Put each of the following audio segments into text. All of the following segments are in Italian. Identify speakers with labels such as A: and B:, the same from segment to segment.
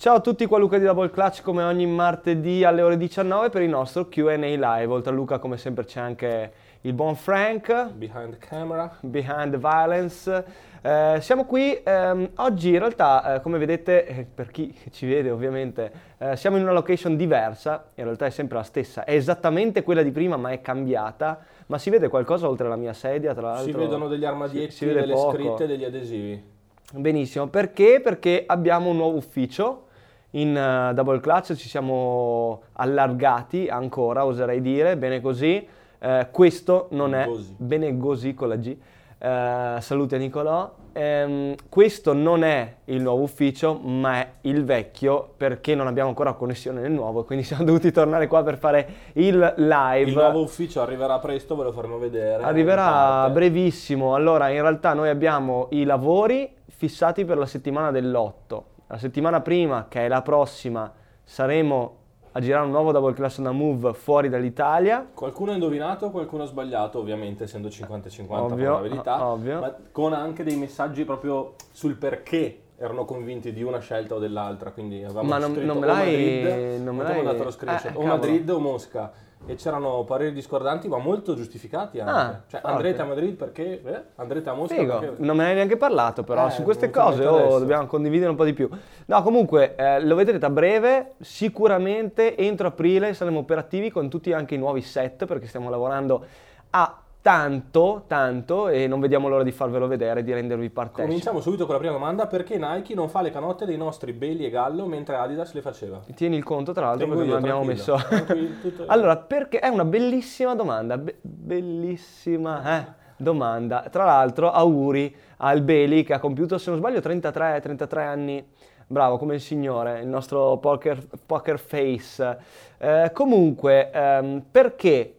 A: Ciao a tutti, qua Luca di Double Clutch come ogni martedì alle ore 19 per il nostro Q&A live. Oltre a Luca come sempre c'è anche il buon Frank.
B: Behind the camera.
A: Behind the violence. Eh, siamo qui ehm, oggi in realtà eh, come vedete, eh, per chi ci vede ovviamente, eh, siamo in una location diversa, in realtà è sempre la stessa, è esattamente quella di prima ma è cambiata, ma si vede qualcosa oltre alla mia sedia tra l'altro?
B: Si vedono degli armadietti,
A: si, si
B: delle
A: poco.
B: scritte, degli adesivi.
A: Benissimo, perché? Perché abbiamo un nuovo ufficio in uh, Double Clutch, ci siamo allargati ancora, oserei dire, bene così. Uh, questo non è
B: Così.
A: bene così con la G. Uh, salute a Nicolò. Ehm, questo non è il nuovo ufficio, ma è il vecchio perché non abbiamo ancora connessione nel nuovo, quindi siamo dovuti tornare qua per fare il live.
B: Il nuovo ufficio arriverà presto, ve lo faremo vedere.
A: Arriverà brevissimo. Allora, in realtà noi abbiamo i lavori fissati per la settimana dell'8. La settimana prima, che è la prossima, saremo a girare un nuovo Double Class on a Move fuori dall'Italia.
B: Qualcuno ha indovinato, qualcuno ha sbagliato, ovviamente essendo 50-50
A: Ovvio,
B: probabilità,
A: ovvio.
B: ma con anche dei messaggi proprio sul perché erano convinti di una scelta o dell'altra, quindi avevamo
A: Ma non-
B: scritto
A: non me l'hai-
B: Madrid,
A: non me l'hai-
B: dato lo screenshot,
A: eh,
B: o
A: cavolo.
B: Madrid o Mosca, e c'erano pareri discordanti ma molto giustificati anche.
A: Ah,
B: cioè andrete a Madrid perché? Eh? Andrete a Mosca
A: Figo,
B: perché?
A: non me ne hai neanche parlato però,
B: Eh,
A: su queste cose oh, dobbiamo condividere un po' di più. No, comunque eh, lo vedrete a breve, sicuramente entro aprile saremo operativi con tutti anche i nuovi set perché stiamo lavorando a tanto, tanto e non vediamo l'ora di farvelo vedere, di rendervi partecipi.
B: Cominciamo subito con la prima domanda, perché Nike non fa le canotte dei nostri Bailey e Gallo mentre Adidas le faceva?
A: Tieni il conto tra l'altro
B: Tengo
A: perché non abbiamo messo...
B: Tutto-
A: allora, perché è una bellissima domanda, be- bellissima eh, domanda. Tra l'altro, auguri al Beli che ha compiuto, se non sbaglio, 33, 33 anni. Bravo, come il signore, il nostro poker, poker face. Eh, comunque, ehm, perché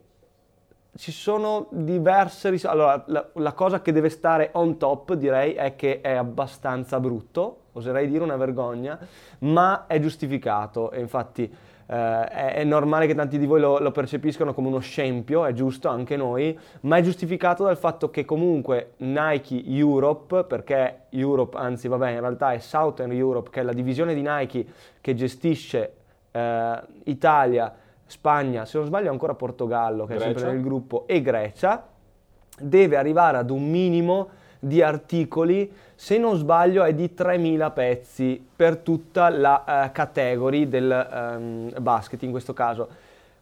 A: ci sono diverse ris- Allora, la, la cosa che deve stare on top, direi, è che è abbastanza brutto, oserei dire una vergogna, ma è giustificato. E infatti eh, è, è normale che tanti di voi lo, lo percepiscano come uno scempio, è giusto, anche noi, ma è giustificato dal fatto che comunque Nike Europe, perché Europe, anzi vabbè, in realtà è Southern Europe, che è la divisione di Nike che gestisce eh, Italia, Spagna, se non sbaglio ancora Portogallo, che è
B: Grecia.
A: sempre nel gruppo, e Grecia, deve arrivare ad un minimo di articoli, se non sbaglio è di 3.000 pezzi per tutta la eh, category del ehm, basket in questo caso.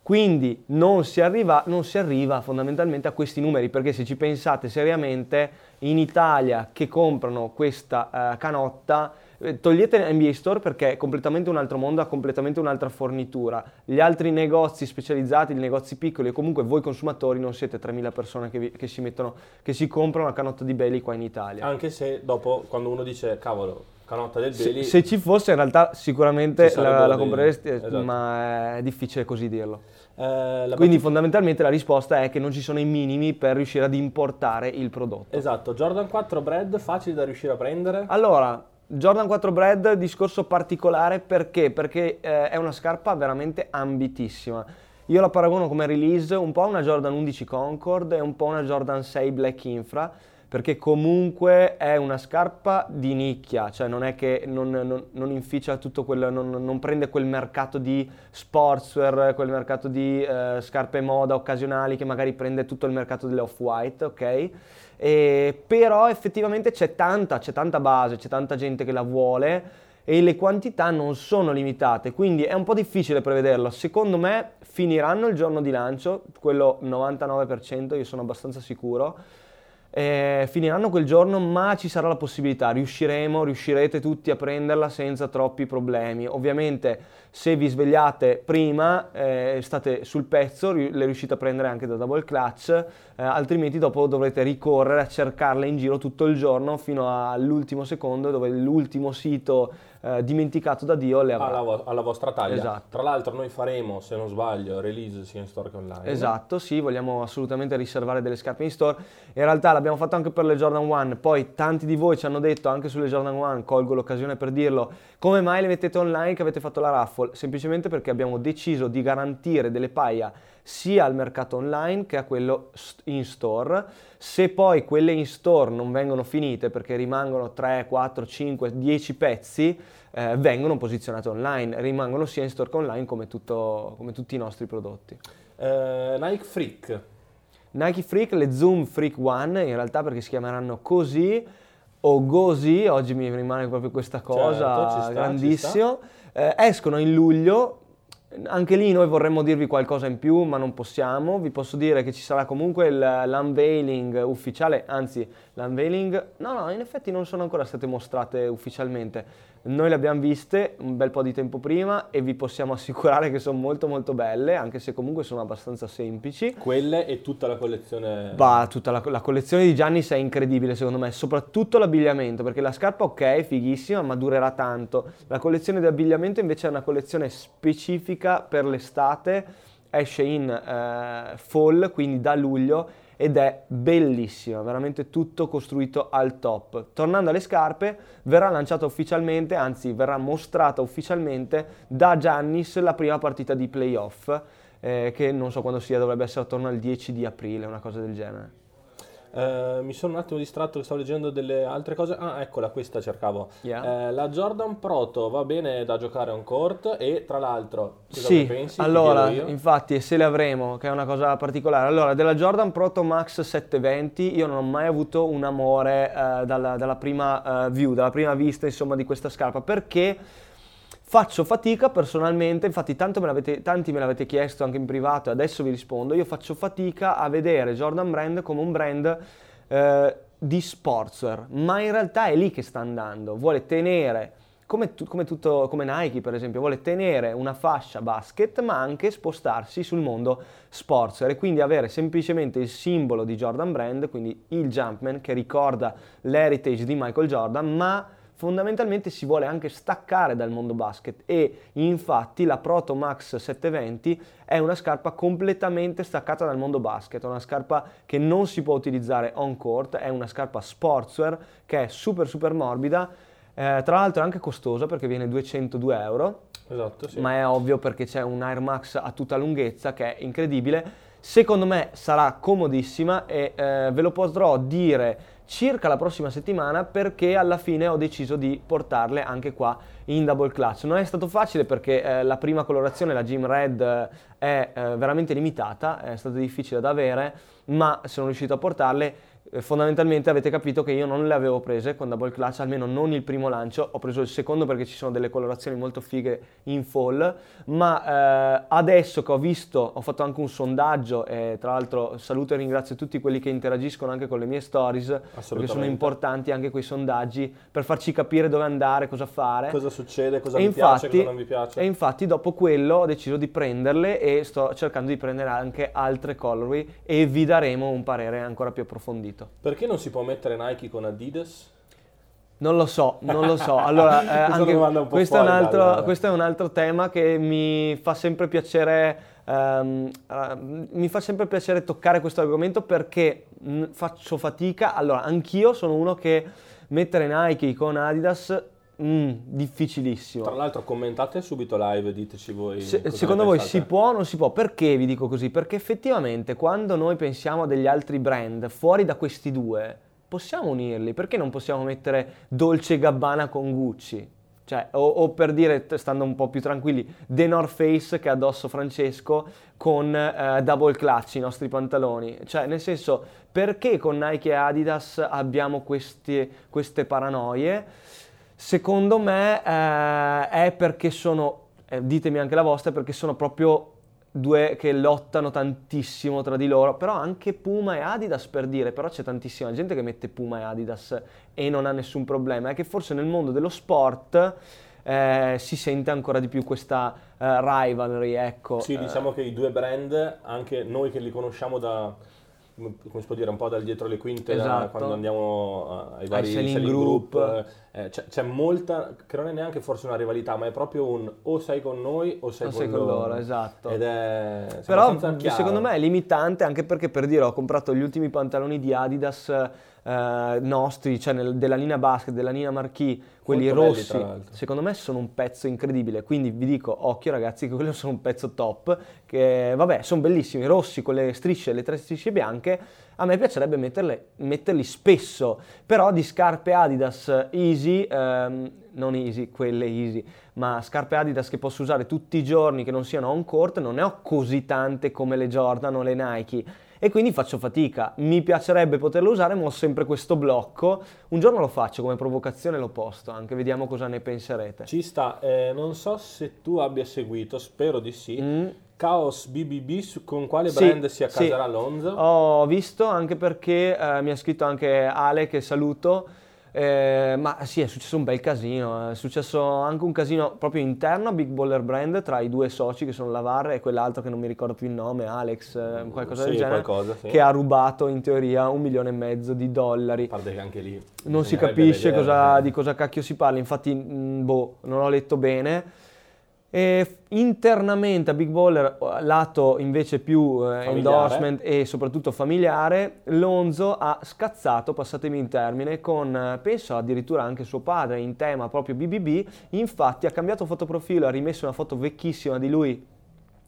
A: Quindi non si, arriva, non si arriva fondamentalmente a questi numeri perché se ci pensate seriamente in Italia che comprano questa eh, canotta togliete NBA Store perché è completamente un altro mondo, ha completamente un'altra fornitura. Gli altri negozi specializzati, i negozi piccoli e comunque voi consumatori non siete 3.000 persone che, vi- che si mettono, che si comprano una canotta di Bailey qua in Italia.
B: Anche se dopo, quando uno dice, cavolo, canotta del
A: Se,
B: Bailey,
A: se ci fosse in realtà sicuramente la, la compreresti,
B: esatto.
A: ma è difficile così dirlo.
B: eh, la
A: Quindi fondamentalmente la risposta è che non ci sono i minimi per riuscire ad importare il prodotto.
B: Esatto, Jordan 4 Bread, facili da riuscire a prendere.
A: Allora, Jordan 4 Bread, discorso particolare perché? Perché eh, è una scarpa veramente ambitissima. Io la paragono come release un po' a una Jordan 11 Concord e un po' una Jordan 6 Black Infra, perché comunque è una scarpa di nicchia, cioè non è che non, non- non inficia tutto quel, non, non prende quel mercato di sportswear, quel mercato di eh, scarpe moda occasionali che magari prende tutto il mercato delle off-white, ok? E- però effettivamente c'è tanta, c'è tanta base, c'è tanta gente che la vuole e le quantità non sono limitate, quindi è un po' difficile prevederlo. Secondo me finiranno il giorno di lancio, quello 99%, io sono abbastanza sicuro. Eh, finiranno quel giorno, ma ci sarà la possibilità, riusciremo, riuscirete tutti a prenderla senza troppi problemi. Ovviamente se vi svegliate prima, eh, state sul pezzo, le riuscite a prendere anche da double clutch, eh, altrimenti dopo dovrete ricorrere a cercarle in giro tutto il giorno fino all'ultimo secondo dove l'ultimo sito eh, dimenticato da Dio le avrà.
B: alla, vo- alla vostra taglia.
A: Esatto.
B: Tra l'altro noi faremo, se non sbaglio, release sia in store che online.
A: Esatto, sì, vogliamo assolutamente riservare delle scarpe in store. In realtà l'abbiamo fatto anche per le Jordan 1, poi tanti di voi ci hanno detto anche sulle Jordan 1, colgo l'occasione per dirlo, come mai le mettete online che avete fatto la raffle? Semplicemente perché abbiamo deciso di garantire delle paia sia al mercato online che a quello in store. Se poi quelle in store non vengono finite perché rimangono 3, 4, 5, 10 pezzi, eh, vengono posizionate online, rimangono sia in store che online come, tutto, come tutti i nostri prodotti.
B: Eh, Nike Freak.
A: Nike Freak, le Zoom Freak One, in realtà perché si chiameranno così o così, oggi mi rimane proprio questa cosa
B: Certo, sta,
A: grandissimo. Eh, escono in luglio, anche lì noi vorremmo dirvi qualcosa in più, ma non possiamo. Vi posso dire che ci sarà comunque il- l'unveiling ufficiale, anzi l'unveiling, no no, in effetti non sono ancora state mostrate ufficialmente. Noi le abbiamo viste un bel po' di tempo prima e vi possiamo assicurare che sono molto molto belle, anche se comunque sono abbastanza semplici.
B: Quelle e tutta la collezione.
A: Bah, tutta la, la collezione di Giannis è incredibile secondo me, soprattutto l'abbigliamento, perché la scarpa ok, fighissima, ma durerà tanto. La collezione di abbigliamento invece è una collezione specifica per l'estate, esce in eh, fall, quindi da luglio, ed è bellissima, veramente tutto costruito al top. Tornando alle scarpe, verrà lanciata ufficialmente, anzi verrà mostrata ufficialmente da Giannis la prima partita di playoff eh, che non so quando sia, dovrebbe essere attorno al 10 di aprile, una cosa del genere.
B: Eh, mi sono un attimo distratto che stavo leggendo delle altre cose. Ah, eccola, questa cercavo.
A: Yeah.
B: Eh, la Jordan Proto va bene da giocare on court e tra l'altro,
A: Sì,
B: ne pensi?
A: Allora, infatti, e se le avremo, che è una cosa particolare. Allora, della Jordan Proto Max 720 io non ho mai avuto un amore eh, dalla, dalla prima eh, view, dalla prima vista, insomma, di questa scarpa, perché faccio fatica personalmente, infatti me tanti me l'avete chiesto anche in privato e adesso vi rispondo, io faccio fatica a vedere Jordan Brand come un brand eh, di sportswear, ma in realtà è lì che sta andando, vuole tenere, come, tu- come tutto, come Nike per esempio, vuole tenere una fascia basket ma anche spostarsi sul mondo sportswear e quindi avere semplicemente il simbolo di Jordan Brand, quindi il Jumpman che ricorda l'heritage di Michael Jordan, ma fondamentalmente si vuole anche staccare dal mondo basket e infatti la Proto Max 720 è una scarpa completamente staccata dal mondo basket, è una scarpa che non si può utilizzare on court, è una scarpa sportswear che è super super morbida, eh, tra l'altro è anche costosa perché viene 202 euro,
B: Esatto, sì.
A: ma è ovvio perché c'è un Air Max a tutta lunghezza che è incredibile. Secondo me sarà comodissima e eh, ve lo potrò dire circa la prossima settimana perché alla fine ho deciso di portarle anche qua in double clutch. Non è stato facile perché eh, la prima colorazione, la Gym Red, eh, è eh, veramente limitata, è stato difficile da avere, ma sono riuscito a portarle. Eh, Fondamentalmente avete capito che io non le avevo prese con double clutch, almeno non il primo lancio, ho preso il secondo perché ci sono delle colorazioni molto fighe in fall, ma eh, adesso che ho visto, ho fatto anche un sondaggio e tra l'altro saluto e ringrazio tutti quelli che interagiscono anche con le mie stories, perché sono importanti anche quei sondaggi per farci capire dove andare, cosa fare.
B: Cosa succede, cosa
A: E
B: vi piace,
A: infatti,
B: cosa non vi piace.
A: e infatti dopo quello ho deciso di prenderle e sto cercando di prendere anche altre colorway e vi daremo un parere ancora più approfondito.
B: Perché non si può mettere Nike con Adidas?
A: Non lo so, non lo so. Allora, eh, anche
B: un po'
A: questo, è un
B: fuori
A: altro, questo è un altro tema che mi fa sempre piacere. ehm, eh, mi fa sempre piacere toccare questo argomento perché mh, faccio fatica. Allora, anch'io sono uno che mettere Nike con Adidas, mh, difficilissimo.
B: Tra l'altro commentate subito live, diteci voi.
A: Se- secondo voi si può o non si può? Perché vi dico così? Perché effettivamente quando noi pensiamo a degli altri brand fuori da questi due, possiamo unirli. Perché non possiamo mettere Dolce Gabbana con Gucci? Cioè, o, o per dire, stando un po' più tranquilli, The North Face che ha addosso Francesco con eh, Double Clutch, i nostri pantaloni. Cioè, nel senso, perché con Nike e Adidas abbiamo questi- queste paranoie? Secondo me eh, è perché sono, eh, ditemi anche la vostra, perché sono proprio due che lottano tantissimo tra di loro, però anche Puma e Adidas per dire, però c'è tantissima gente che mette Puma e Adidas e non ha nessun problema, è che forse nel mondo dello sport eh, si sente ancora di più questa eh, rivalry, ecco.
B: Sì,
A: eh,
B: diciamo che i due brand, anche noi che li conosciamo da, come si può dire, un po' dal dietro le quinte,
A: Esatto.
B: quando andiamo eh, ai vari
A: selling
B: selling
A: group.
B: group, eh, c'è, c'è molta, che non è neanche forse una rivalità, ma è proprio un o sei con noi o sei,
A: o
B: con,
A: sei con
B: loro.
A: loro, esatto.
B: Ed è
A: Però secondo me è limitante anche perché per dire ho comprato gli ultimi pantaloni di Adidas eh, nostri, cioè nel- della linea basket, della linea marquee, quelli
B: Molto belli,
A: rossi,
B: l'altro.
A: secondo me sono un pezzo incredibile. Quindi vi dico, occhio ragazzi, che quello sono un pezzo top. Che vabbè, sono bellissimi, rossi con le strisce, le tre strisce bianche. A me piacerebbe metterle- metterli spesso, però di scarpe Adidas Easy, ehm, non Easy, quelle Easy, ma scarpe Adidas che posso usare tutti i giorni, che non siano on court, non ne ho così tante come le Jordan o le Nike. E quindi faccio fatica. Mi piacerebbe poterlo usare, ma ho sempre questo blocco. Un giorno lo faccio come provocazione, lo posto anche, vediamo cosa ne penserete.
B: Ci sta, eh, non so se tu abbia seguito, spero di sì.
A: Mm.
B: Chaos BBB, su- con quale
A: Sì,
B: brand si
A: sì.
B: accaserà Lonzo?
A: Ho visto anche perché eh, mi ha scritto anche Ale che saluto. eh, ma sì, è successo un bel casino, è successo anche un casino proprio interno a Big Baller Brand tra i due soci che sono Lavar e quell'altro che non mi ricordo più il nome, Alex, eh, qualcosa
B: Sì,
A: del genere,
B: qualcosa, sì.
A: che ha rubato in teoria un milione e mezzo di dollari.
B: A parte che anche lì
A: Non si capisce
B: vedere,
A: cosa-
B: eh.
A: di cosa cacchio si parla, infatti, mh, boh, non ho letto bene. E internamente a Big Baller, lato invece più eh, endorsement e soprattutto familiare, Lonzo ha scazzato, passatemi in termine, con eh, penso addirittura anche suo padre in tema proprio BBB. Infatti ha cambiato fotoprofilo, ha rimesso una foto vecchissima di lui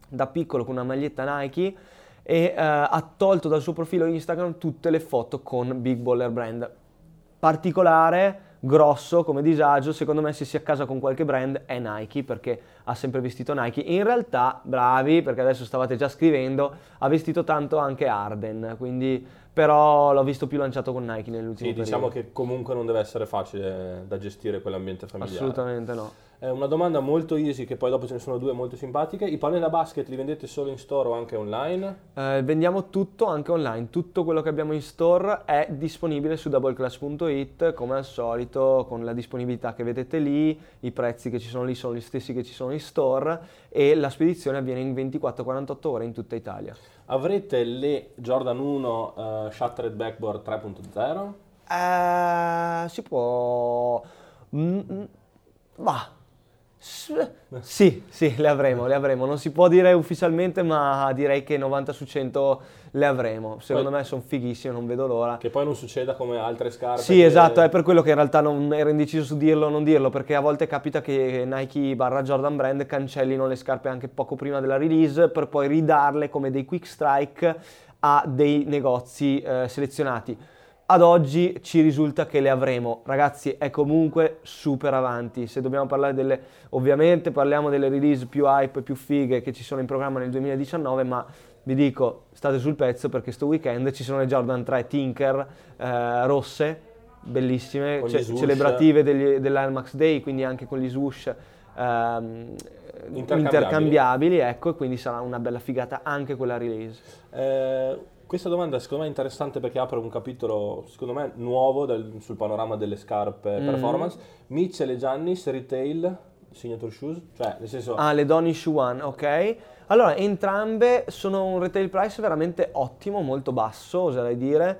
A: da piccolo con una maglietta Nike e eh, ha tolto dal suo profilo Instagram tutte le foto con Big Baller Brand. Particolare, grosso come disagio, secondo me se si accasa con qualche brand è Nike perché ha sempre vestito Nike. In realtà, bravi, perché adesso stavate già scrivendo, ha vestito tanto anche Arden, quindi però l'ho visto più lanciato con Nike nell'ultimo
B: Sì,
A: periodo.
B: diciamo che comunque non deve essere facile da gestire quell'ambiente familiare.
A: Assolutamente no.
B: È una domanda molto easy, che poi dopo ce ne sono due molto simpatiche. I palloni da basket li vendete solo in store o anche online?
A: Eh, vendiamo tutto anche online, tutto quello che abbiamo in store è disponibile su doubleclass.it come al solito con la disponibilità che vedete lì, i prezzi che ci sono lì sono gli stessi che ci sono in store e la spedizione avviene in 24-48 ore in tutta Italia.
B: Avrete le Jordan 1 eh, Shattered Backboard 3.0?
A: Eh, si può... Mm, mm, va. S- Sì, sì, le avremo, le avremo. Non si può dire ufficialmente, ma direi che 90 su 100 le avremo. Secondo
B: Poi-
A: me sono fighissime, non vedo l'ora.
B: Che poi non succeda come altre scarpe.
A: Sì,
B: che-
A: esatto, è per quello che in realtà non ero indeciso su dirlo o non dirlo, perché a volte capita che Nike barra Jordan Brand cancellino le scarpe anche poco prima della release per poi ridarle come dei quick strike a dei negozi eh, selezionati. Ad oggi ci risulta che le avremo, ragazzi, è comunque super avanti. Se dobbiamo parlare delle, ovviamente parliamo delle release più hype, più fighe che ci sono in programma nel 2019, ma vi dico, state sul pezzo perché sto weekend ci sono le Jordan 3 Tinker eh, rosse, bellissime, ce- celebrative degli, dell'Air Max Day, quindi anche con gli swoosh ehm,
B: Intercambiabili.
A: intercambiabili, ecco, e quindi sarà una bella figata anche quella release.
B: Eh, questa domanda secondo me è interessante perché apre un capitolo, secondo me, nuovo del- sul panorama delle scarpe
A: Mm.
B: performance. Mitchell e Giannis Retail Signature Shoes, cioè nel senso...
A: Ah, le Donish One, ok. Allora, entrambe sono un retail price veramente ottimo, molto basso, oserei dire.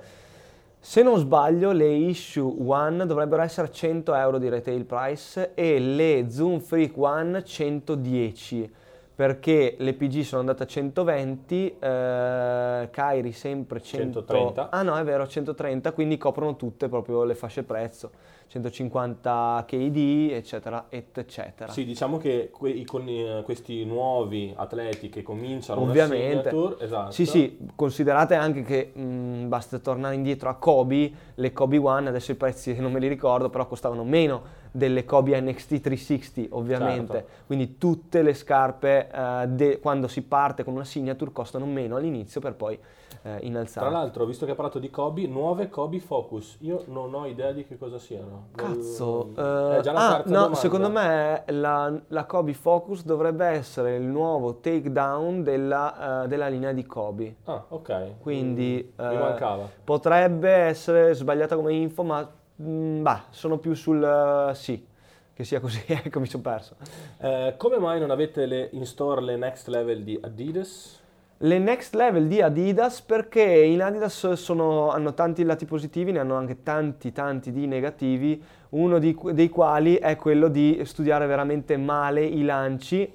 A: Se non sbaglio, le Issue One dovrebbero essere 100 euro di retail price e le Zoom Freak One 110 perché le PG sono andate a 120, eh, Kairi sempre 100
B: 130.
A: Ah no, è vero, 130, quindi coprono tutte proprio le fasce prezzo, 150 KD, eccetera, et eccetera.
B: Sì, diciamo che que- con i- questi nuovi atleti che cominciano una
A: Ovviamente.
B: signature, esatto.
A: Sì, sì, considerate anche che mh, basta tornare indietro a Kobe, le Kobe One, adesso i prezzi non me li ricordo, però costavano meno delle Kobe NXT 360 ovviamente,
B: Certo.
A: quindi tutte le scarpe eh, de- quando si parte con una signature costano meno all'inizio per poi eh, innalzare.
B: Tra l'altro, visto che hai parlato di Kobe, nuove Kobe Focus, io non ho idea di che cosa siano.
A: Cazzo,
B: Non-
A: eh,
B: è già la
A: ah, no,
B: domanda.
A: secondo me la, la Kobe Focus dovrebbe essere il nuovo takedown della, eh, della linea di Kobe.
B: Ah, ok.
A: Quindi
B: Mm, mi
A: eh,
B: mancava.
A: potrebbe essere sbagliata come info, ma mm, bah, sono più sul eh, sì, che sia così, ecco mi sono perso.
B: Eh, come mai non avete le, in store le next level di Adidas?
A: Le next level di Adidas perché in Adidas sono- hanno tanti lati positivi, ne hanno anche tanti tanti di negativi, uno di dei quali è quello di studiare veramente male i lanci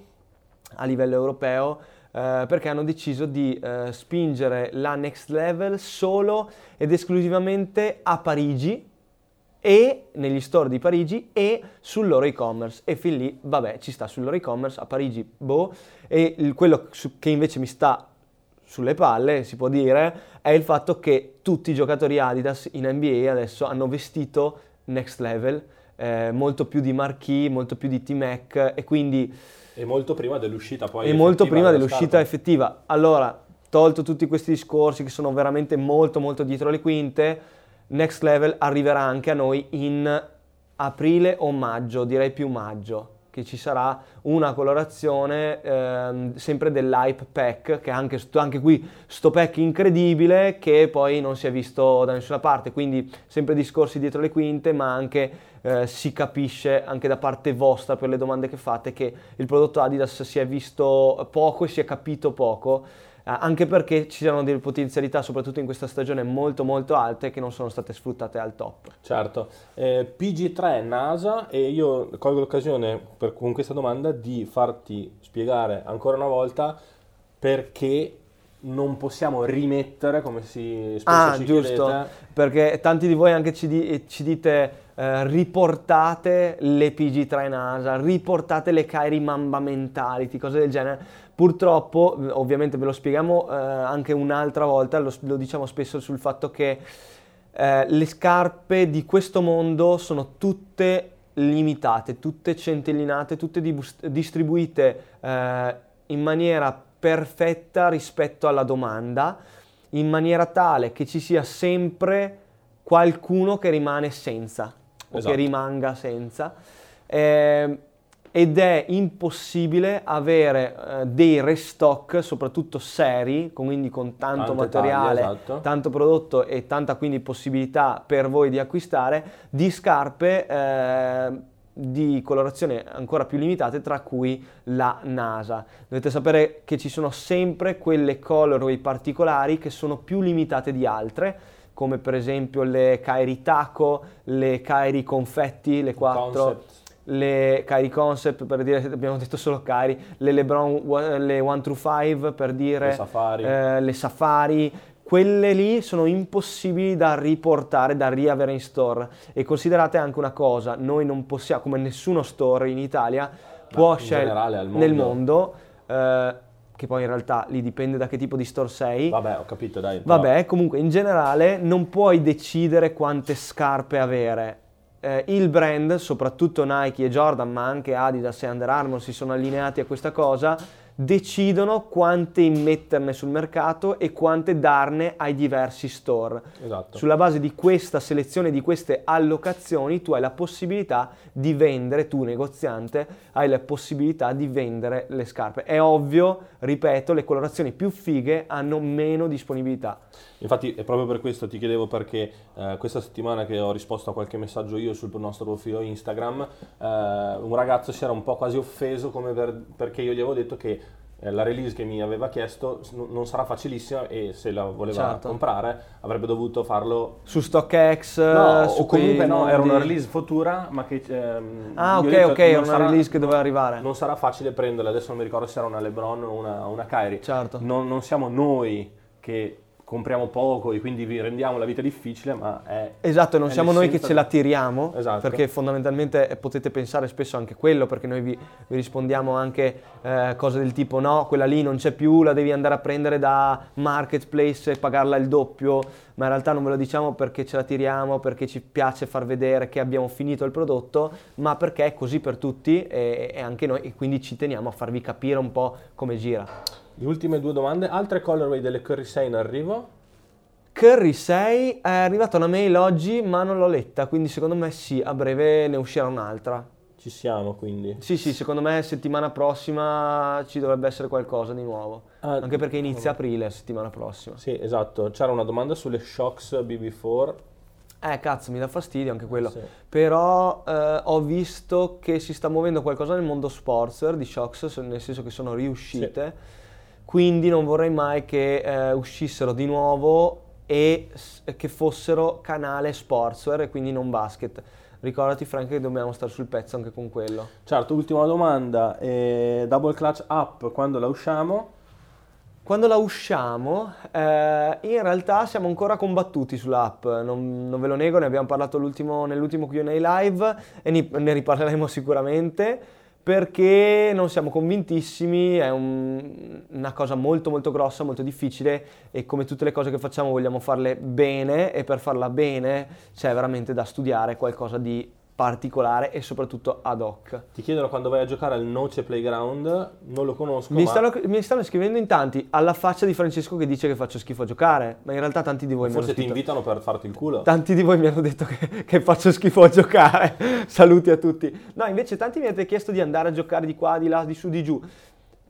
A: a livello europeo. eh, perché hanno deciso di eh, spingere la next level solo ed esclusivamente a Parigi e negli store di Parigi e sul loro e-commerce. E fin lì vabbè ci sta sul loro e-commerce a Parigi boh. E il, quello che invece mi sta sulle palle si può dire è il fatto che tutti i giocatori Adidas in NBA adesso hanno vestito next level eh, molto più di marquee molto più di T-Mac e quindi
B: e molto prima dell'uscita poi
A: e molto prima dell'uscita scarpa. effettiva. Allora tolto tutti questi discorsi che sono veramente molto molto dietro le quinte Next Level arriverà anche a noi in aprile o maggio, direi più maggio, che ci sarà una colorazione ehm, sempre dell'hype pack, che anche, anche qui sto pack incredibile che poi non si è visto da nessuna parte, quindi sempre discorsi dietro le quinte, ma anche eh, si capisce anche da parte vostra per le domande che fate che il prodotto Adidas si è visto poco e si è capito poco anche perché ci sono delle potenzialità, soprattutto in questa stagione, molto molto alte che non sono state sfruttate al top.
B: Certo, eh, PG3 NASA e io colgo l'occasione per, con questa domanda di farti spiegare ancora una volta perché non possiamo rimettere come si spesso
A: ah,
B: ci
A: giusto,
B: chiedete.
A: perché tanti di voi anche ci, di, ci dite eh, riportate le PG3 NASA, riportate le Kairi Mamba Mentality, cose del genere. Purtroppo, ovviamente ve lo spieghiamo eh, anche un'altra volta, lo, lo, diciamo spesso sul fatto che eh, le scarpe di questo mondo sono tutte limitate, tutte centellinate, tutte dibust- distribuite eh, in maniera perfetta rispetto alla domanda, in maniera tale che ci sia sempre qualcuno che rimane senza o
B: esatto.
A: che rimanga senza. Eh, ed è impossibile avere eh, dei restock, soprattutto seri, quindi con tanto
B: Tante
A: materiale,
B: taglie, esatto.
A: tanto prodotto e tanta quindi possibilità per voi di acquistare, di scarpe eh, di colorazione ancora più limitate, tra cui la NASA. Dovete sapere che ci sono sempre quelle colorway particolari che sono più limitate di altre, come per esempio le Kairi Taco, le Kairi Confetti, le 4. Concept le Kyrie Concept per dire, abbiamo detto solo Kyrie, le LeBron, le 1 through 5 per dire,
B: le Safari.
A: Eh, le Safari, quelle lì sono impossibili da riportare, da riavere in store. E considerate anche una cosa, noi non possiamo, come nessuno store in Italia, può scegliere nel mondo, eh, che poi in realtà lì dipende da che tipo di store sei.
B: Vabbè, ho capito, dai.
A: Vabbè, però. comunque in generale non puoi decidere quante scarpe avere eh, il brand, soprattutto Nike e Jordan, ma anche Adidas e Under Armour si sono allineati a questa cosa, decidono quante immetterne sul mercato e quante darne ai diversi store.
B: Esatto.
A: Sulla base di questa selezione, di queste allocazioni, tu hai la possibilità di vendere, tu negoziante, hai la possibilità di vendere le scarpe. È ovvio, ripeto, le colorazioni più fighe hanno meno disponibilità.
B: Infatti è proprio per questo ti chiedevo perché eh, questa settimana che ho risposto a qualche messaggio io sul nostro profilo Instagram, eh, un ragazzo si era un po' quasi offeso per, perché io gli avevo detto che la release che mi aveva chiesto non sarà facilissima e se la voleva certo. comprare avrebbe dovuto farlo
A: su StockX
B: no,
A: su
B: o comunque no, era una release futura ma che ehm,
A: ah ok ok era una sarà, release che doveva arrivare
B: non sarà facile prenderla adesso non mi ricordo se era una Lebron o una, una Kyrie
A: certo.
B: non, non siamo noi che compriamo poco e quindi vi rendiamo la vita difficile, ma è...
A: Esatto, non siamo noi che ce la tiriamo,
B: esatto.
A: perché fondamentalmente potete pensare spesso anche quello, perché noi vi, vi rispondiamo anche eh, cose del tipo no, quella lì non c'è più, la devi andare a prendere da marketplace e pagarla il doppio, ma in realtà non ve lo diciamo perché ce la tiriamo, perché ci piace far vedere che abbiamo finito il prodotto, ma perché è così per tutti e, e anche noi, e quindi ci teniamo a farvi capire un po' come gira.
B: Le ultime due domande, altre colorway delle Curry 6 in arrivo?
A: Curry 6 è arrivata una mail oggi ma non l'ho letta, quindi secondo me sì, a breve ne uscirà un'altra.
B: Ci siamo quindi?
A: Sì, sì, secondo me settimana prossima ci dovrebbe essere qualcosa di nuovo. Ah, Anche perché inizia aprile settimana prossima.
B: Sì, esatto. C'era una domanda sulle Shocks BB4.
A: Eh, cazzo, mi dà fastidio anche quello. Sì. Però eh, ho visto che si sta muovendo qualcosa nel mondo sportswear di Shocks, nel senso che sono riuscite. Sì quindi non vorrei mai che eh, uscissero di nuovo e che fossero canale sportswear e quindi non basket. Ricordati Frank che dobbiamo stare sul pezzo anche con quello.
B: Certo, ultima domanda, eh, double clutch up quando la usciamo?
A: Quando la usciamo, eh, in realtà siamo ancora combattuti sull'app, non, non ve lo nego, ne abbiamo parlato nell'ultimo Q&A live e ne, ne riparleremo sicuramente perché non siamo convintissimi, è un, una cosa molto molto grossa, molto difficile e come tutte le cose che facciamo vogliamo farle bene e per farla bene c'è veramente da studiare qualcosa di particolare e soprattutto ad hoc.
B: Ti chiedono quando vai a giocare al Noce Playground, non lo conosco.
A: Mi,
B: ma...
A: stanno, mi stanno scrivendo in tanti, alla faccia di Francesco che dice che faccio schifo a giocare, ma in realtà tanti di voi
B: Forse
A: mi hanno
B: ti invitano per farti il culo.
A: Tanti di voi mi hanno detto che, che, faccio schifo a giocare, saluti a tutti. No, invece tanti mi avete chiesto di andare a giocare di qua, di là, di su, di giù.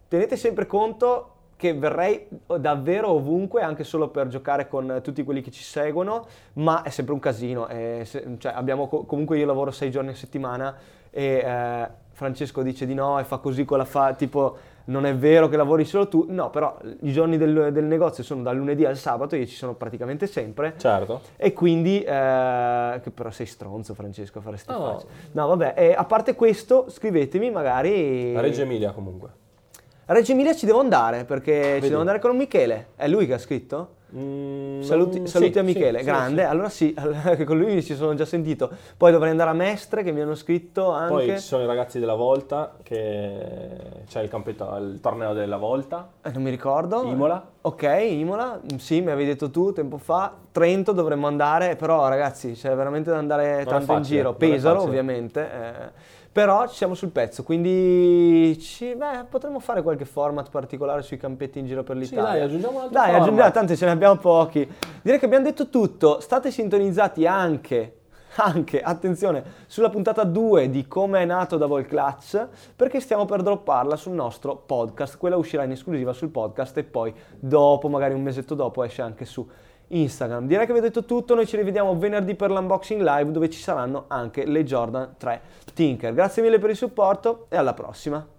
A: Tenete sempre conto che verrei davvero ovunque anche solo per giocare con tutti quelli che ci seguono, ma è sempre un casino. Se, cioè abbiamo, comunque io lavoro sei giorni a settimana e eh, Francesco dice di no e fa così con la fa, tipo non è vero che lavori solo tu, no, però i giorni del, del negozio sono dal lunedì al sabato, io ci sono praticamente sempre.
B: Certo.
A: E quindi, eh, che però sei stronzo Francesco a fare ste no. No, vabbè, e a parte questo, scrivetemi magari...
B: A Reggio Emilia comunque.
A: Reggio Emilia ci devo andare perché Vedi. ci devo andare con Michele. È lui che ha scritto? Mm, saluti, saluti sì, a Michele, sì, grande. Sì, allora sì, con lui ci sono già sentito. Poi dovrei andare a Mestre che mi hanno scritto anche.
B: Poi ci sono i ragazzi della Volta che c'è il, campetto, il torneo della Volta.
A: Eh, non mi ricordo.
B: Imola.
A: Ok, Imola, sì, mi avevi detto tu tempo fa. Trento dovremmo andare, però ragazzi c'è veramente da andare non tanto facile, in giro. Pesaro ovviamente. Eh però ci siamo sul pezzo, quindi ci, beh, potremmo fare qualche format particolare sui campetti in giro per l'Italia.
B: Sì, dai, aggiungiamo un altro
A: Dai, aggiungiamo, tanto ce ne abbiamo pochi. Direi che abbiamo detto tutto. State sintonizzati anche anche, attenzione, sulla puntata 2 di come è nato Double Clutch, perché stiamo per dropparla sul nostro podcast. Quella uscirà in esclusiva sul podcast e poi dopo, magari un mesetto dopo, esce anche su Instagram. Direi che vi ho detto tutto, noi ci rivediamo venerdì per l'unboxing live dove ci saranno anche le Jordan 3 Tinker. Grazie mille per il supporto e alla prossima.